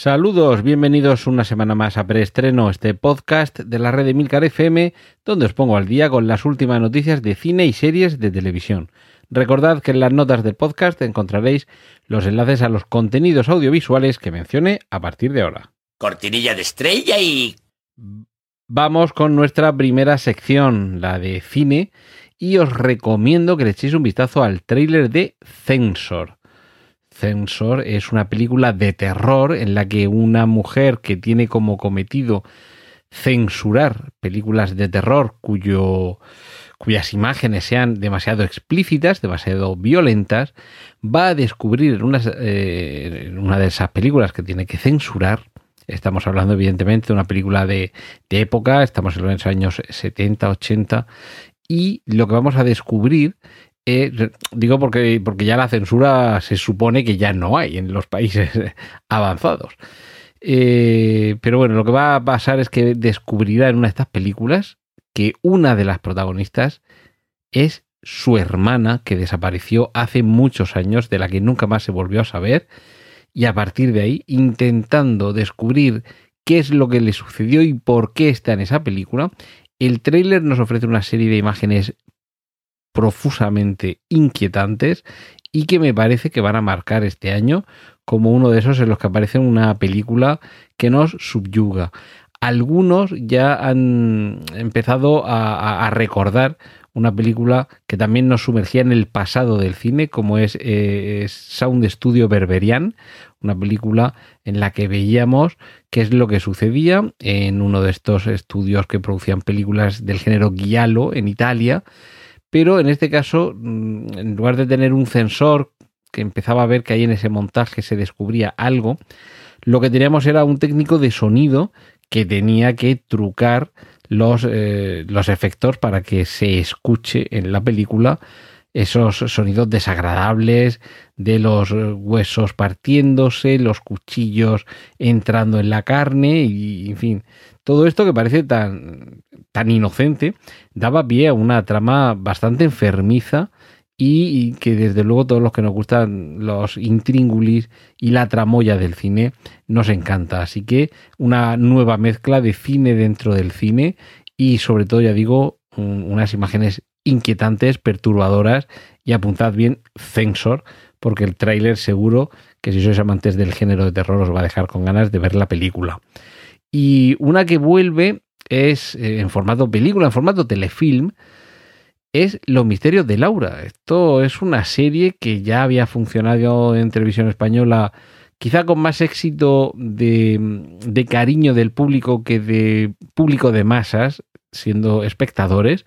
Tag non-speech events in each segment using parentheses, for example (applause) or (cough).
Saludos, bienvenidos una semana más a Preestreno, este podcast de la red de Milcar FM, donde os pongo al día con las últimas noticias de cine y series de televisión. Recordad que en las notas del podcast encontraréis los enlaces a los contenidos audiovisuales que mencioné a partir de ahora. Cortinilla de estrella y... Vamos con nuestra primera sección, la de cine, y os recomiendo que le echéis un vistazo al tráiler de Censor. Censor es una película de terror en la que una mujer que tiene como cometido censurar películas de terror cuyo, cuyas imágenes sean demasiado explícitas, demasiado violentas, va a descubrir en una, eh, una de esas películas que tiene que censurar, estamos hablando evidentemente de una película de, de época, estamos en los años 70, 80, y lo que vamos a descubrir digo porque, porque ya la censura se supone que ya no hay en los países (laughs) avanzados. Eh, pero bueno, lo que va a pasar es que descubrirá en una de estas películas que una de las protagonistas es su hermana que desapareció hace muchos años, de la que nunca más se volvió a saber, y a partir de ahí, intentando descubrir qué es lo que le sucedió y por qué está en esa película, el tráiler nos ofrece una serie de imágenes profusamente inquietantes y que me parece que van a marcar este año como uno de esos en los que aparece una película que nos subyuga. Algunos ya han empezado a, recordar una película que también nos sumergía en el pasado del cine, como es, eh, Sound Studio Berberian, una película en la que veíamos qué es lo que sucedía en uno de estos estudios que producían películas del género giallo en Italia, pero en este caso, mm, en lugar de tener un sensor que empezaba a ver que ahí en ese montaje se descubría algo, lo que teníamos era un técnico de sonido que tenía que trucar los, eh, los efectos para que se escuche en la película esos sonidos desagradables de los huesos partiéndose, los cuchillos entrando en la carne y, en fin, todo esto que parece tan, tan inocente daba pie a una trama bastante enfermiza y, que desde luego todos los que nos gustan los intríngulis y la tramoya del cine nos encanta. Así que una nueva mezcla de cine dentro del cine y sobre todo, ya digo, unas imágenes inquietantes, perturbadoras y apuntad bien censor porque el tráiler seguro que si sois amantes del género de terror os va a dejar con ganas de ver la película. Y una que vuelve es eh, en formato película, en formato telefilm, es Los misterios de Laura. Esto es una serie que ya había funcionado en televisión española, quizá con más éxito de, de cariño del público que de público de masas, siendo espectadores.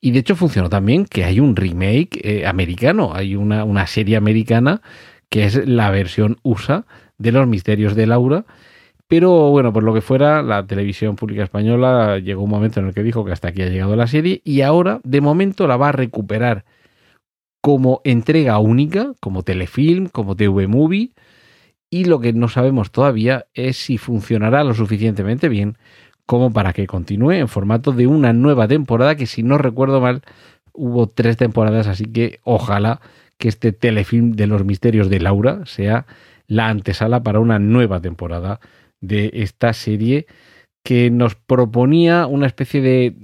Y de hecho funcionó también que hay un remake eh, americano, hay una, una, serie americana que es la versión USA de Los Misterios de Laura. Pero bueno, por lo que fuera, la televisión pública española llegó un momento en el que dijo que hasta aquí ha llegado la serie y ahora de momento la va a recuperar como entrega única, como telefilm, como TV movie. Y lo que no sabemos todavía es si funcionará lo suficientemente bien como para que continúe en formato de una nueva temporada que si no recuerdo mal hubo tres temporadas, así que ojalá que este telefilm de los misterios de Laura sea la antesala para una nueva temporada de esta serie que nos proponía una especie de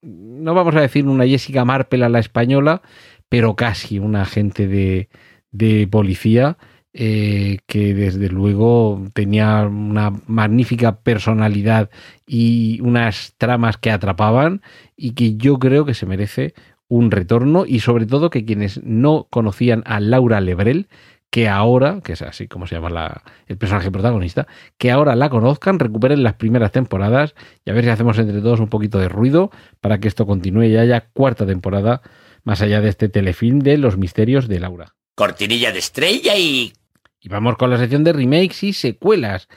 no vamos a decir una Jessica Marple a la española, pero casi una agente de, de policía eh, que desde luego tenía una magnífica personalidad y unas tramas que atrapaban y que yo creo que se merece un retorno y sobre todo que quienes no conocían a Laura Lebrel, que ahora, que es así como se llama la, el personaje protagonista, que ahora la conozcan, recuperen las primeras temporadas y a ver si hacemos entre todos un poquito de ruido para que esto continúe y haya cuarta temporada más allá de este telefilm de Los Misterios de Laura. Cortinilla de estrella y y vamos con la sección de remakes y secuelas.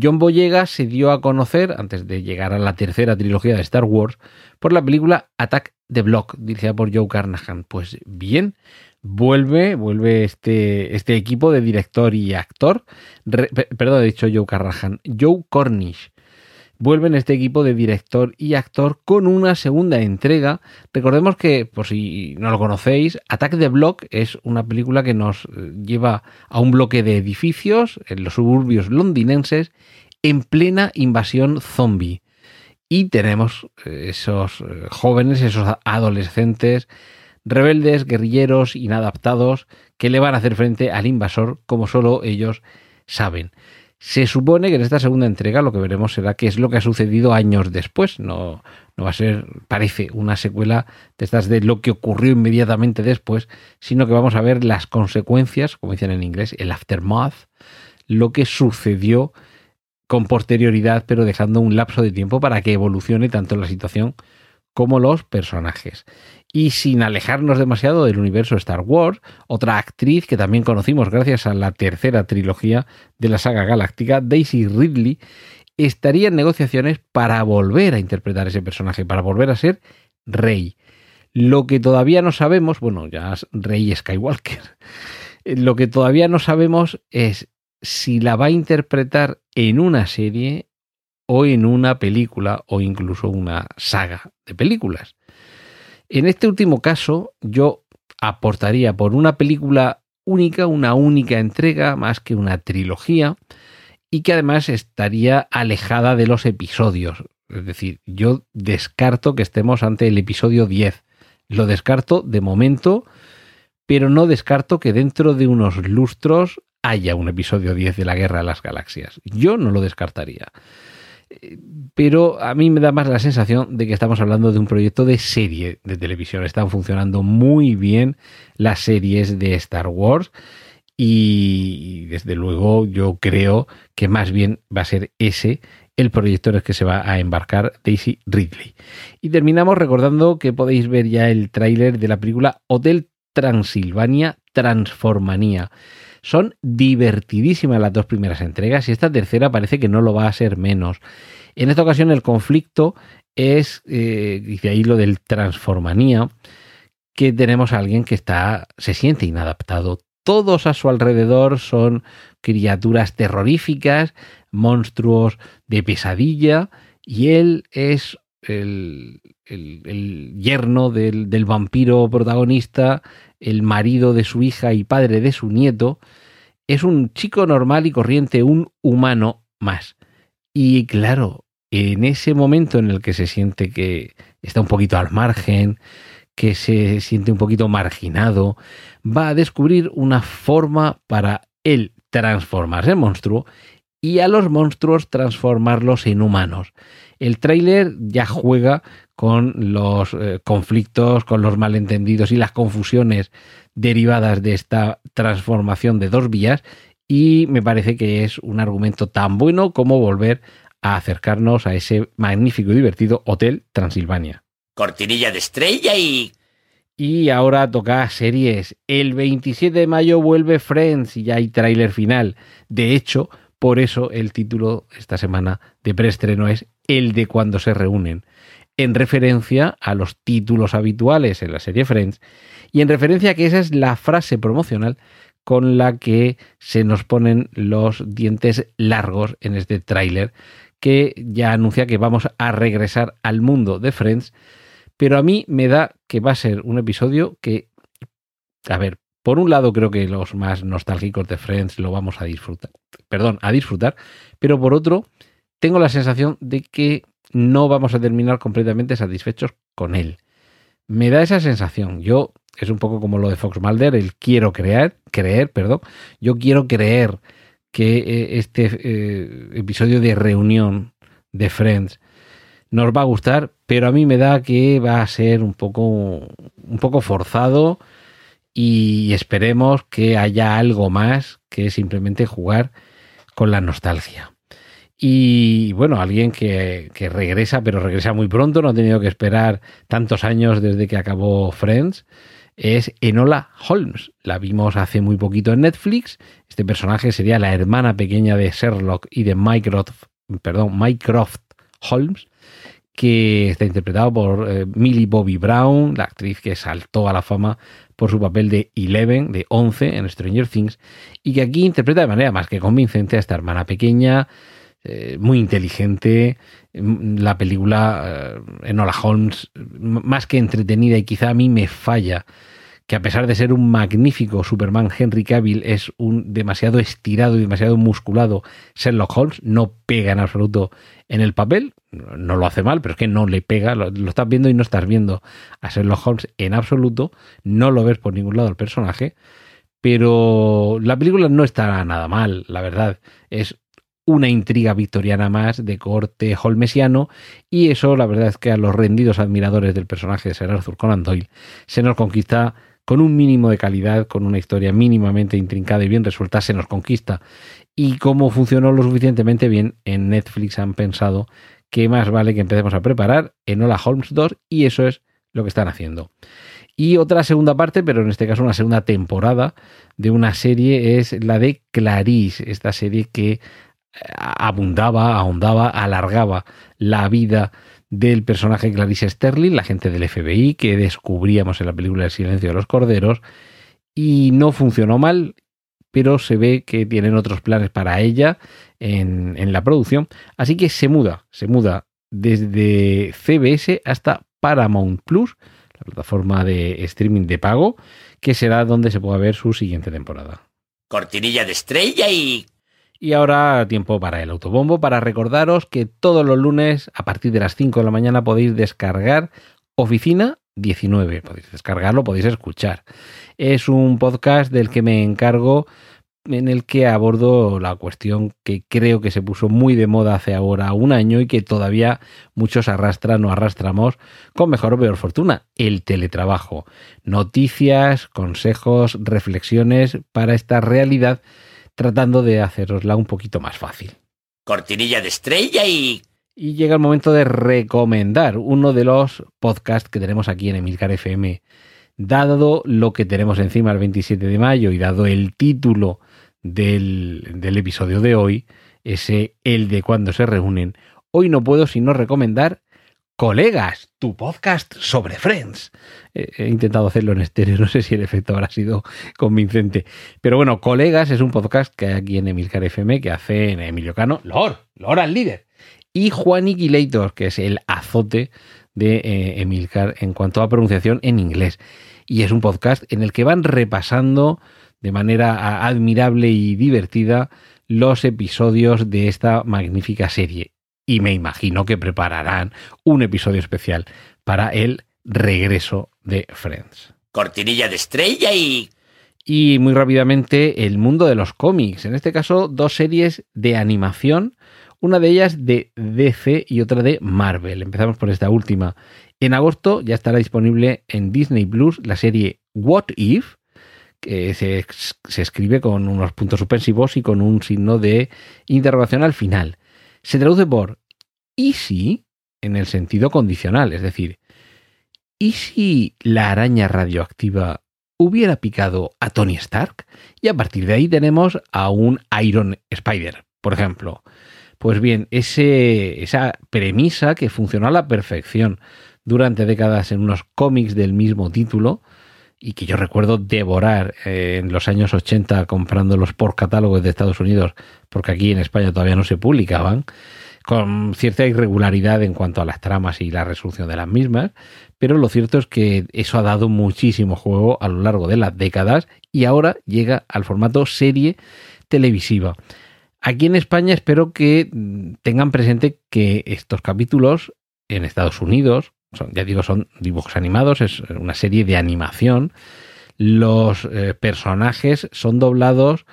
John Boyega se dio a conocer, antes de llegar a la tercera trilogía de Star Wars, por la película Attack the Block, dirigida por Joe Carnahan. Pues bien, vuelve, vuelve este, este equipo de director y actor. Perdón, he dicho Joe Carnahan, Joe Cornish vuelve en este equipo de director y actor con una segunda entrega. Recordemos que, por si no lo conocéis, Attack the Block es una película que nos eh, lleva a un bloque de edificios en los suburbios londinenses en plena invasión zombie. Y tenemos eh, esos eh, jóvenes, esos adolescentes, rebeldes, guerrilleros, inadaptados, que le van a hacer frente al invasor como solo ellos saben. Se supone que en esta segunda entrega lo que veremos será qué es lo que ha sucedido años después. No, no va a ser, parece, una secuela de estas de lo que ocurrió inmediatamente después, sino que vamos a ver las consecuencias, como dicen en inglés, el aftermath, lo que sucedió con posterioridad, pero dejando un lapso de tiempo para que evolucione tanto la situación como los personajes. Y sin alejarnos demasiado del universo Star Wars, otra actriz que también conocimos gracias a la tercera trilogía de la saga galáctica, Daisy Ridley, estaría en negociaciones para volver a interpretar ese personaje, para volver a ser Rey. Lo que todavía no sabemos, bueno, ya es Rey Skywalker, lo que todavía no sabemos es si la va a interpretar en una serie o en una película o incluso una saga de películas. En este último caso, yo aportaría por una película única, una única entrega, más que una trilogía, y que además estaría alejada de los episodios. Es decir, yo descarto que estemos ante el episodio 10. Lo descarto de momento, pero no descarto que dentro de unos lustros haya un episodio 10 de la Guerra de las Galaxias. Yo no lo descartaría pero a mí me da más la sensación de que estamos hablando de un proyecto de serie de televisión. Están funcionando muy bien las series de Star Wars y desde luego yo creo que más bien va a ser ese el proyecto en el que se va a embarcar Daisy Ridley. Y terminamos recordando que podéis ver ya el tráiler de la película Hotel Transilvania Transformanía. Son divertidísimas las dos primeras entregas y esta tercera parece que no lo va a ser menos. En esta ocasión el conflicto es, eh, dice ahí lo del transformanía, que tenemos a alguien que está, se siente inadaptado. Todos a su alrededor son criaturas terroríficas, monstruos de pesadilla, y él es el, yerno del, del, vampiro protagonista, el marido de su hija y padre de su nieto, es un chico normal y corriente, un humano más. Y claro, en ese momento en el que se siente que está un poquito al margen, que se siente un poquito marginado, va a descubrir una forma para él transformarse en monstruo y a los monstruos transformarlos en humanos. El tráiler ya juega con los eh, conflictos, con los malentendidos y las confusiones derivadas de esta transformación de dos vías y me parece que es un argumento tan bueno como volver a acercarnos a ese magnífico y divertido Hotel Transilvania. Cortinilla de estrella y... Y ahora toca series. El 27 de mayo vuelve Friends y ya hay tráiler final. De hecho, por eso el título esta semana de preestreno es El de cuando se reúnen en referencia a los títulos habituales en la serie Friends y en referencia a que esa es la frase promocional con la que se nos ponen los dientes largos en este tráiler que ya anuncia que vamos a regresar al mundo de Friends, pero a mí me da que va a ser un episodio que, a ver, por un lado creo que los más nostálgicos de Friends lo vamos a disfrutar, perdón, a disfrutar, pero por otro tengo la sensación de que no vamos a terminar completamente satisfechos con él. Me da esa sensación. Yo, es un poco como lo de Fox Mulder, el quiero creer, creer, perdón. Yo quiero creer que eh, este eh, episodio de reunión de Friends nos va a gustar, pero a mí me da que va a ser un poco, un poco forzado y esperemos que haya algo más que simplemente jugar con la nostalgia. Y bueno, alguien que, regresa, pero regresa muy pronto, no ha tenido que esperar tantos años desde que acabó Friends. es Enola Holmes. La vimos hace muy poquito en Netflix. Este personaje sería la hermana pequeña de Sherlock y de Mycroft, perdón, Holmes, que está interpretado por eh, Millie Bobby Brown, la actriz que saltó a la fama por su papel de Eleven, de 11 en Stranger Things, y que aquí interpreta de manera más que convincente a esta hermana pequeña, eh, muy inteligente. Mm, la película eh, Enola Holmes, más que entretenida y quizá a mí me falla que a pesar de ser un magnífico Superman, Henry Cavill es un demasiado estirado y demasiado musculado Sherlock Holmes, no pega en absoluto en el papel, no lo hace mal, pero es que no le pega, lo, lo, estás viendo y no estás viendo a Sherlock Holmes en absoluto, no lo ves por ningún lado el personaje, pero la película no está nada mal, la verdad, es una intriga victoriana más de corte holmesiano y eso la verdad es que a los rendidos admiradores del personaje de Sir Arthur Conan Doyle se nos conquista con un mínimo de calidad, con una historia mínimamente intrincada y bien resuelta, se nos conquista. Y como funcionó lo suficientemente bien, en Netflix han pensado que más vale que empecemos a preparar en Hola Holmes 2 y eso es lo que están haciendo. Y otra segunda parte, pero en este caso una segunda temporada de una serie es la de Clarice, esta serie que abundaba, ahondaba, alargaba la vida del personaje Clarice Sterling, la gente del FBI que descubríamos en la película El silencio de los corderos, y no funcionó mal, pero se ve que tienen otros planes para ella en, en la producción, así que se muda, se muda desde CBS hasta Paramount Plus, la plataforma de streaming de pago, que será donde se pueda ver su siguiente temporada. Cortinilla de estrella y y ahora tiempo para el autobombo, para recordaros que todos los lunes a partir de las 5 de la mañana podéis descargar Oficina 19. Podéis descargarlo, podéis escuchar. Es un podcast del que me encargo en el que abordo la cuestión que creo que se puso muy de moda hace ahora un año y que todavía muchos arrastran o arrastramos con mejor o peor fortuna, el teletrabajo. Noticias, consejos, reflexiones para esta realidad tratando de hacerosla un poquito más fácil. Cortinilla de estrella y... Y llega el momento de recomendar uno de los podcasts que tenemos aquí en Emilcar FM. Dado lo que tenemos encima el 27 de mayo y dado el título del, del episodio de hoy, ese el de cuando se reúnen, hoy no puedo sino recomendar Colegas, tu podcast sobre Friends. He intentado hacerlo en estéreo, (laughs) no sé si el efecto habrá sido convincente. Pero bueno, Colegas es un podcast que hay aquí en Emilcar FM que hace en Emilio Cano, Lor, Lor al líder. Y Juan Iquilator, que es el azote de eh, Emilcar en cuanto a pronunciación en inglés. Y es un podcast en el que van repasando de manera admirable y divertida los episodios de esta magnífica serie y me imagino que prepararán un episodio especial para el regreso de Friends. Cortinilla de estrella y... Y muy rápidamente el mundo de los cómics, en este caso dos series de animación, una de ellas de DC y otra de Marvel. Empezamos por esta última. En agosto ya estará disponible en Disney Plus la serie What If, que se, se escribe con unos puntos suspensivos y con un signo de interrogación al final se traduce por ¿y si? en el sentido condicional, es decir, ¿y si la araña radioactiva hubiera picado a Tony Stark? Y a partir de ahí tenemos a un Iron Spider, por ejemplo. Pues bien, ese, esa premisa que funcionó a la perfección durante décadas en unos cómics del mismo título, y que yo recuerdo devorar eh, en los años 80 comprándolos por catálogos de Estados Unidos, porque aquí en España todavía no se publicaban, con cierta irregularidad en cuanto a las tramas y la resolución de las mismas, pero lo cierto es que eso ha dado muchísimo juego a lo largo de las décadas y ahora llega al formato serie televisiva. Aquí en España espero que mm, tengan presente que estos capítulos en Estados Unidos, ya digo, son dibujos animados, es una serie de animación. Los eh, personajes son doblados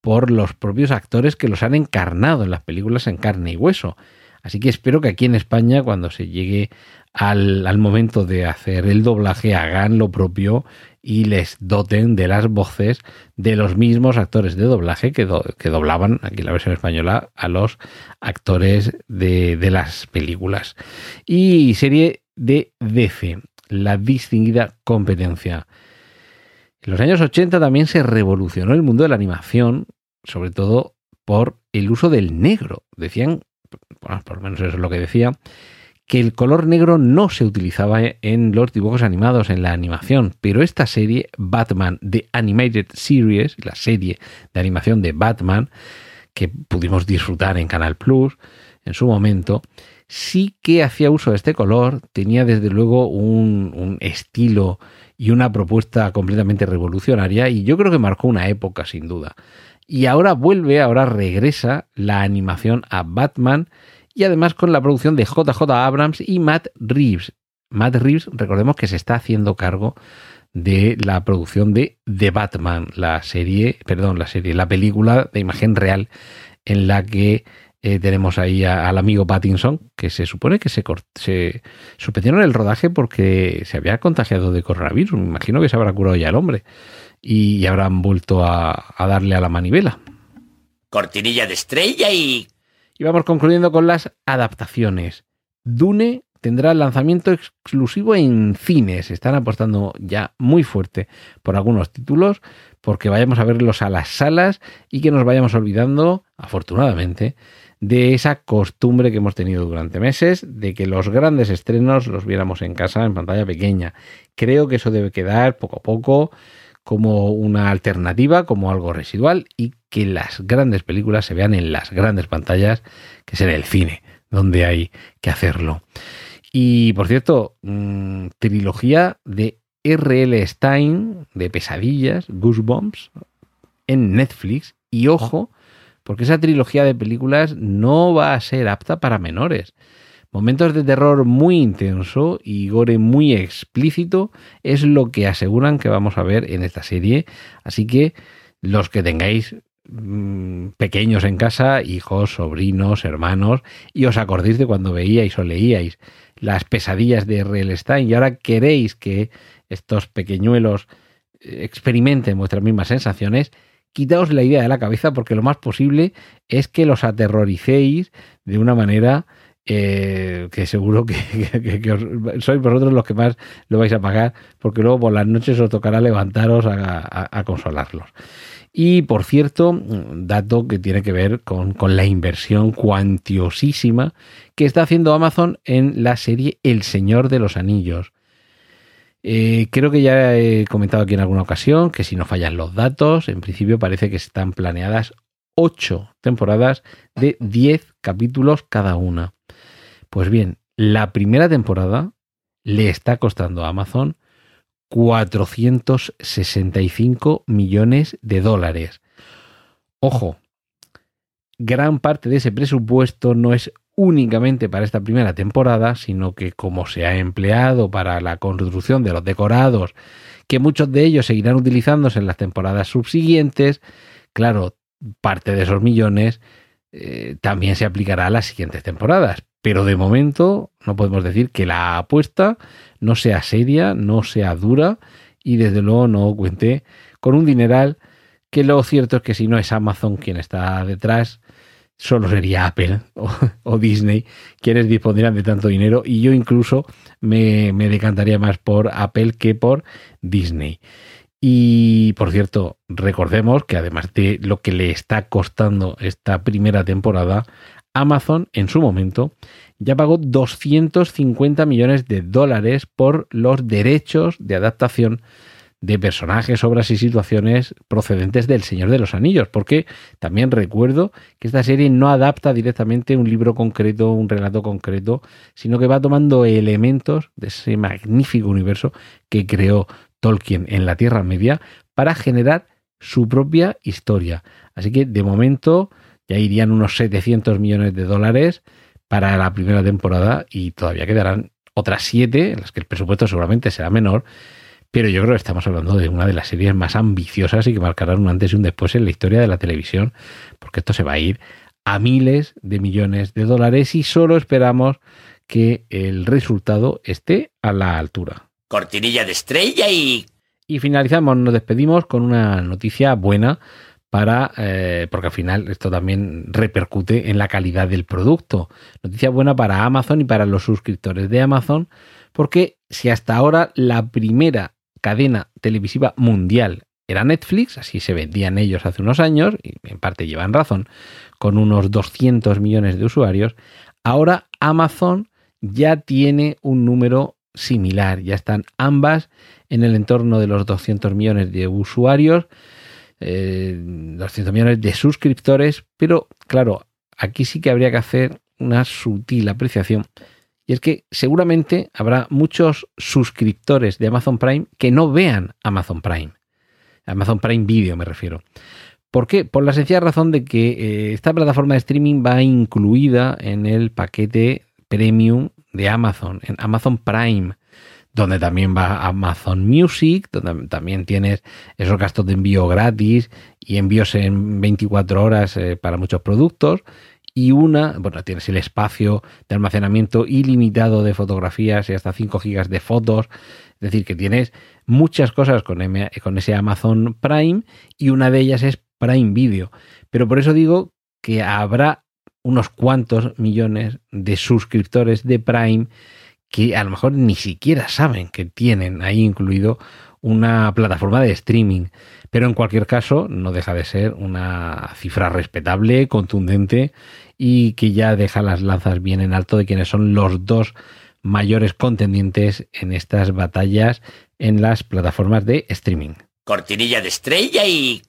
por los propios actores que los han encarnado en las películas en carne y hueso. Así que espero que aquí en España, cuando se llegue al, al, momento de hacer el doblaje, hagan lo propio y les doten de las voces de los mismos actores de doblaje que, do, que doblaban aquí en la versión española a los actores de, de las películas. Y serie de DC, la distinguida competencia. En los años 80 también se revolucionó el mundo de la animación, sobre todo por el uso del negro. Decían, bueno, por lo menos eso es lo que decía, que el color negro no se utilizaba en los dibujos animados, en la animación, pero esta serie, Batman The Animated Series, la serie de animación de Batman, que pudimos disfrutar en Canal Plus en su momento, sí que hacía uso de este color, tenía desde luego un, estilo y una propuesta completamente revolucionaria y yo creo que marcó una época sin duda. Y ahora vuelve, ahora regresa la animación a Batman y además con la producción de JJ Abrams y Matt Reeves. Matt Reeves, recordemos que se está haciendo cargo de la producción de The Batman, la serie, perdón, la serie, la película de imagen real en la que eh, tenemos ahí al amigo Pattinson, que se supone que se, se suspendieron el rodaje porque se había contagiado de coronavirus. Me imagino que se habrá curado ya el hombre y, habrán vuelto a, a darle a la manivela. Cortinilla de estrella y... Y vamos concluyendo con las adaptaciones. Dune tendrá lanzamiento exclusivo en cines. Están apostando ya muy fuerte por algunos títulos, porque vayamos a verlos a las salas y que nos vayamos olvidando, afortunadamente, de esa costumbre que hemos tenido durante meses, de que los grandes estrenos los viéramos en casa en pantalla pequeña. Creo que eso debe quedar poco a poco como una alternativa, como algo residual y que las grandes películas se vean en las grandes pantallas, que es en el cine, donde hay que hacerlo. Y por cierto, mm, trilogía de R.L. Stein de pesadillas, Goosebumps, en Netflix. Y ojo, porque esa trilogía de películas no va a ser apta para menores. Momentos de terror muy intenso y gore muy explícito es lo que aseguran que vamos a ver en esta serie. Así que los que tengáis mm, pequeños en casa, hijos, sobrinos, hermanos, y os acordéis de cuando veíais o leíais las pesadillas de R.L. Stein y ahora queréis que estos pequeñuelos eh, experimenten vuestras mismas sensaciones, quitaos la idea de la cabeza porque lo más posible es que los aterroricéis de una manera eh, que seguro que, (laughs) sois vosotros los que más lo vais a pagar porque luego por las noches os tocará levantaros a, consolarlos. Y por cierto, dato que tiene que ver con, con, la inversión cuantiosísima que está haciendo Amazon en la serie El Señor de los Anillos. Eh, creo que ya he comentado aquí en alguna ocasión que si no fallan los datos, en principio parece que están planeadas ocho temporadas de 10 capítulos cada una. Pues bien, la primera temporada le está costando a Amazon 465 millones de dólares. Ojo, gran parte de ese presupuesto no es únicamente para esta primera temporada, sino que como se ha empleado para la construcción de los decorados, que muchos de ellos seguirán utilizándose en las temporadas subsiguientes, claro, parte de esos millones eh, también se aplicará a las siguientes temporadas. Pero de momento no podemos decir que la apuesta no sea seria, no sea dura y desde luego no cuente con un dineral que lo cierto es que si no es Amazon quien está detrás, solo sería Apple o, Disney quienes dispondrían de tanto dinero y yo incluso me, me, decantaría más por Apple que por Disney. Y por cierto, recordemos que además de lo que le está costando esta primera temporada, Amazon en su momento ya pagó 250 millones de dólares por los derechos de adaptación de personajes, obras y situaciones procedentes del Señor de los Anillos, porque también recuerdo que esta serie no adapta directamente un libro concreto, un relato concreto, sino que va tomando elementos de ese magnífico universo que creó Tolkien en la Tierra Media para generar su propia historia. Así que de momento ya irían unos 700 millones de dólares para la primera temporada y todavía quedarán otras siete en las que el presupuesto seguramente será menor pero yo creo que estamos hablando de una de las series más ambiciosas y que marcarán un antes y un después en la historia de la televisión, porque esto se va a ir a miles de millones de dólares y solo esperamos que el resultado esté a la altura. Cortinilla de estrella y... Y finalizamos, nos despedimos con una noticia buena para, eh, porque al final esto también repercute en la calidad del producto. Noticia buena para Amazon y para los suscriptores de Amazon, porque si hasta ahora la primera cadena televisiva mundial era Netflix, así se vendían ellos hace unos años, y en parte llevan razón, con unos 200 millones de usuarios, ahora Amazon ya tiene un número similar, ya están ambas en el entorno de los 200 millones de usuarios, 200 eh, millones de suscriptores, pero claro, aquí sí que habría que hacer una sutil apreciación. Y es que seguramente habrá muchos suscriptores de Amazon Prime que no vean Amazon Prime. Amazon Prime Video me refiero. ¿Por qué? Por la sencilla razón de que eh, esta plataforma de streaming va incluida en el paquete premium de Amazon, en Amazon Prime, donde también va Amazon Music, donde también tienes esos gastos de envío gratis y envíos en 24 horas eh, para muchos productos. Y una, bueno, tienes el espacio de almacenamiento ilimitado de fotografías y hasta 5 gigas de fotos. Es decir, que tienes muchas cosas con, con ese Amazon Prime y una de ellas es Prime Video. Pero por eso digo que habrá unos cuantos millones de suscriptores de Prime que a lo mejor ni siquiera saben que tienen ahí incluido una plataforma de streaming. Pero en cualquier caso, no deja de ser una cifra respetable, contundente y que ya deja las lanzas bien en alto de quienes son los dos mayores contendientes en estas batallas en las plataformas de streaming. Cortinilla de estrella y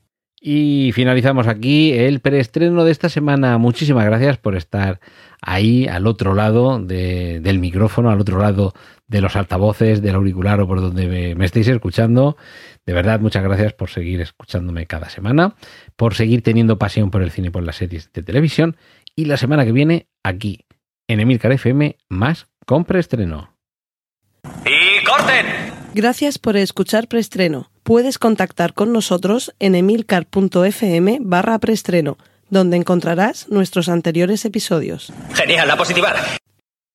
y finalizamos aquí el preestreno de esta semana. Muchísimas gracias por estar ahí al otro lado del micrófono, al otro lado de los altavoces, del auricular o por donde me, estéis escuchando. De verdad, muchas gracias por seguir escuchándome cada semana, por seguir teniendo pasión por el cine y por las series de televisión. Y la semana que viene, aquí, en Emilcar FM, más con preestreno. ¡Y corten! Gracias por escuchar preestreno puedes contactar con nosotros en emilcar.fm barra preestreno, donde encontrarás nuestros anteriores episodios. Genial, la positiva.